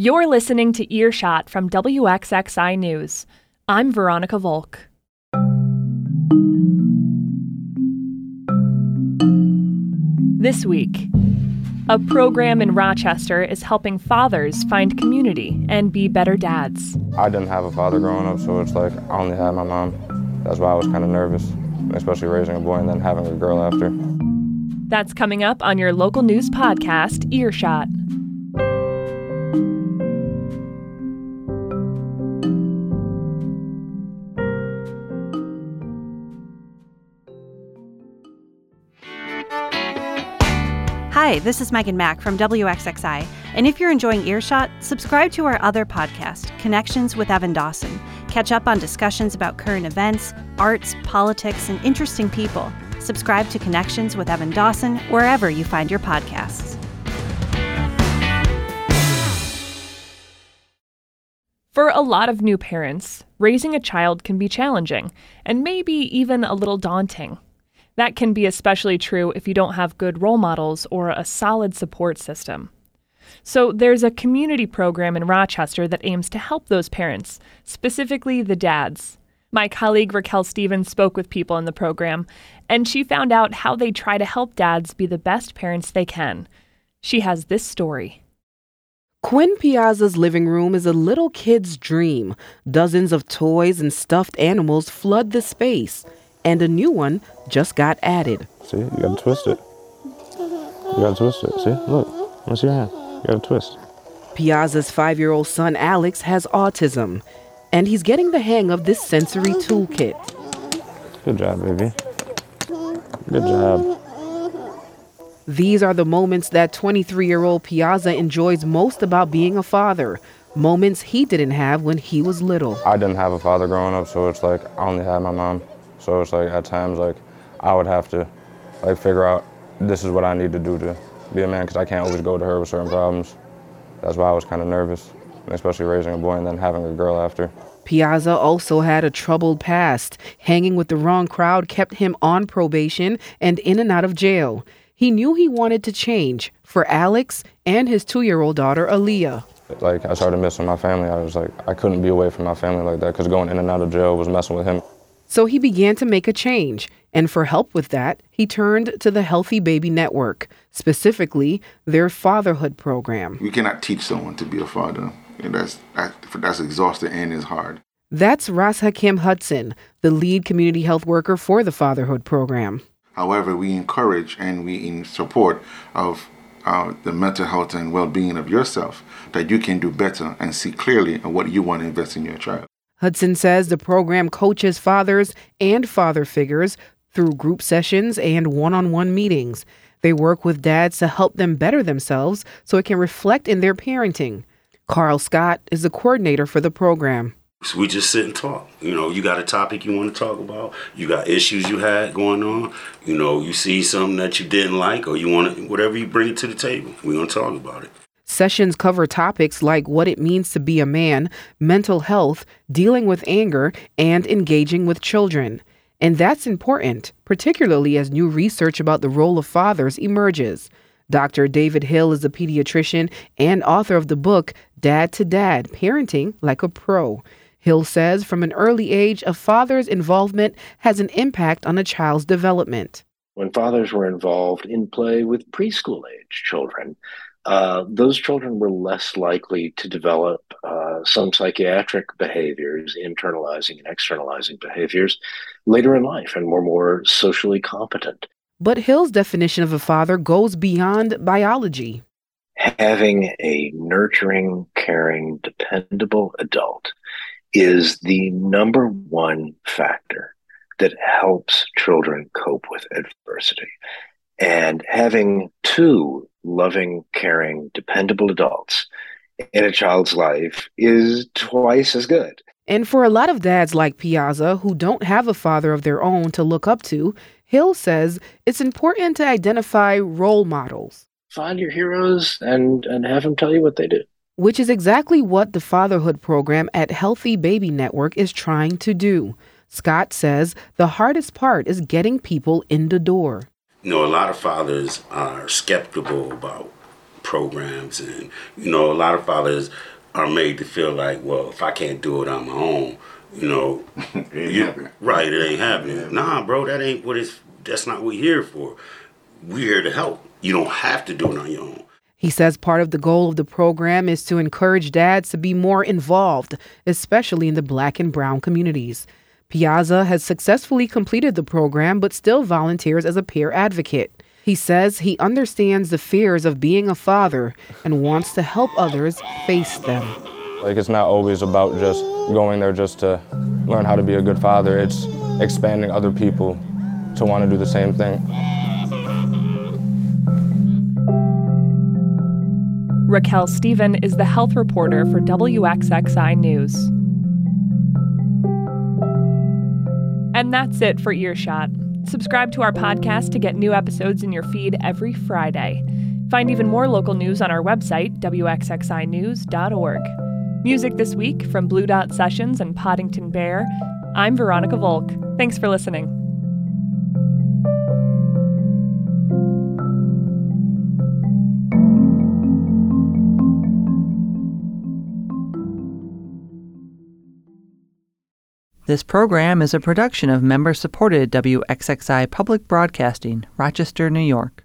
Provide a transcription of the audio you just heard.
You're listening to Earshot from WXXI News. I'm Veronica Volk. This week, a program in Rochester is helping fathers find community and be better dads. I didn't have a father growing up, so it's like I only had my mom. That's why I was kind of nervous, especially raising a boy and then having a girl after. That's coming up on your local news podcast, Earshot. Hi, this is Megan Mack from WXXI. And if you're enjoying Earshot, subscribe to our other podcast, Connections with Evan Dawson. Catch up on discussions about current events, arts, politics, and interesting people. Subscribe to Connections with Evan Dawson wherever you find your podcasts. For a lot of new parents, raising a child can be challenging and maybe even a little daunting. That can be especially true if you don't have good role models or a solid support system. So, there's a community program in Rochester that aims to help those parents, specifically the dads. My colleague Raquel Stevens spoke with people in the program, and she found out how they try to help dads be the best parents they can. She has this story. Quinn Piazza's living room is a little kid's dream. Dozens of toys and stuffed animals flood the space and a new one just got added. See, you gotta twist it. You gotta twist it. See, look, see your hand. You gotta twist. Piazza's five year old son Alex has autism, and he's getting the hang of this sensory toolkit. Good job, baby. Good job. These are the moments that 23 year old Piazza enjoys most about being a father. Moments he didn't have when he was little. I didn't have a father growing up, so it's like I only had my mom. So it's like at times like I would have to like figure out this is what I need to do to be a man because I can't always go to her with certain problems. That's why I was kind of nervous, especially raising a boy and then having a girl after. Piazza also had a troubled past. Hanging with the wrong crowd kept him on probation and in and out of jail. He knew he wanted to change for Alex and his two year old daughter, Aaliyah. Like, I started missing my family. I was like, I couldn't be away from my family like that because going in and out of jail was messing with him. So he began to make a change, and for help with that, he turned to the Healthy Baby Network, specifically their fatherhood program. You cannot teach someone to be a father, and that's that's exhausting and is hard. That's Ras Hakim Hudson, the lead community health worker for the fatherhood program. However, we encourage and we in support of uh, the mental health and well-being of yourself that you can do better and see clearly what you want to invest in your child. Hudson says the program coaches fathers and father figures through group sessions and one on one meetings. They work with dads to help them better themselves so it can reflect in their parenting. Carl Scott is the coordinator for the program. So we just sit and talk. You know, you got a topic you want to talk about, you got issues you had going on, you know, you see something that you didn't like, or you want to, whatever you bring it to the table, we're going to talk about it. Sessions cover topics like what it means to be a man, mental health, dealing with anger, and engaging with children. And that's important, particularly as new research about the role of fathers emerges. Dr. David Hill is a pediatrician and author of the book Dad to Dad Parenting Like a Pro. Hill says from an early age, a father's involvement has an impact on a child's development. When fathers were involved in play with preschool age children, uh, those children were less likely to develop uh, some psychiatric behaviors, internalizing and externalizing behaviors later in life, and were more socially competent. But Hill's definition of a father goes beyond biology. Having a nurturing, caring, dependable adult is the number one factor that helps children cope with adversity. And having two loving, caring, dependable adults in a child's life is twice as good. And for a lot of dads like Piazza who don't have a father of their own to look up to, Hill says it's important to identify role models. Find your heroes and, and have them tell you what they do. Which is exactly what the fatherhood program at Healthy Baby Network is trying to do. Scott says the hardest part is getting people in the door you know, a lot of fathers are skeptical about programs, and you know, a lot of fathers are made to feel like, well, if I can't do it on my own, you know, you, right, it ain't happening. Nah, bro, that ain't what it's. That's not what we're here for. We're here to help. You don't have to do it on your own. He says part of the goal of the program is to encourage dads to be more involved, especially in the black and brown communities. Piazza has successfully completed the program but still volunteers as a peer advocate. He says he understands the fears of being a father and wants to help others face them. Like it's not always about just going there just to learn how to be a good father. It's expanding other people to want to do the same thing. Raquel Stephen is the health reporter for WXXI News. And that's it for Earshot. Subscribe to our podcast to get new episodes in your feed every Friday. Find even more local news on our website, WXXInews.org. Music this week from Blue Dot Sessions and Poddington Bear. I'm Veronica Volk. Thanks for listening. This program is a production of member supported WXXI Public Broadcasting, Rochester, New York.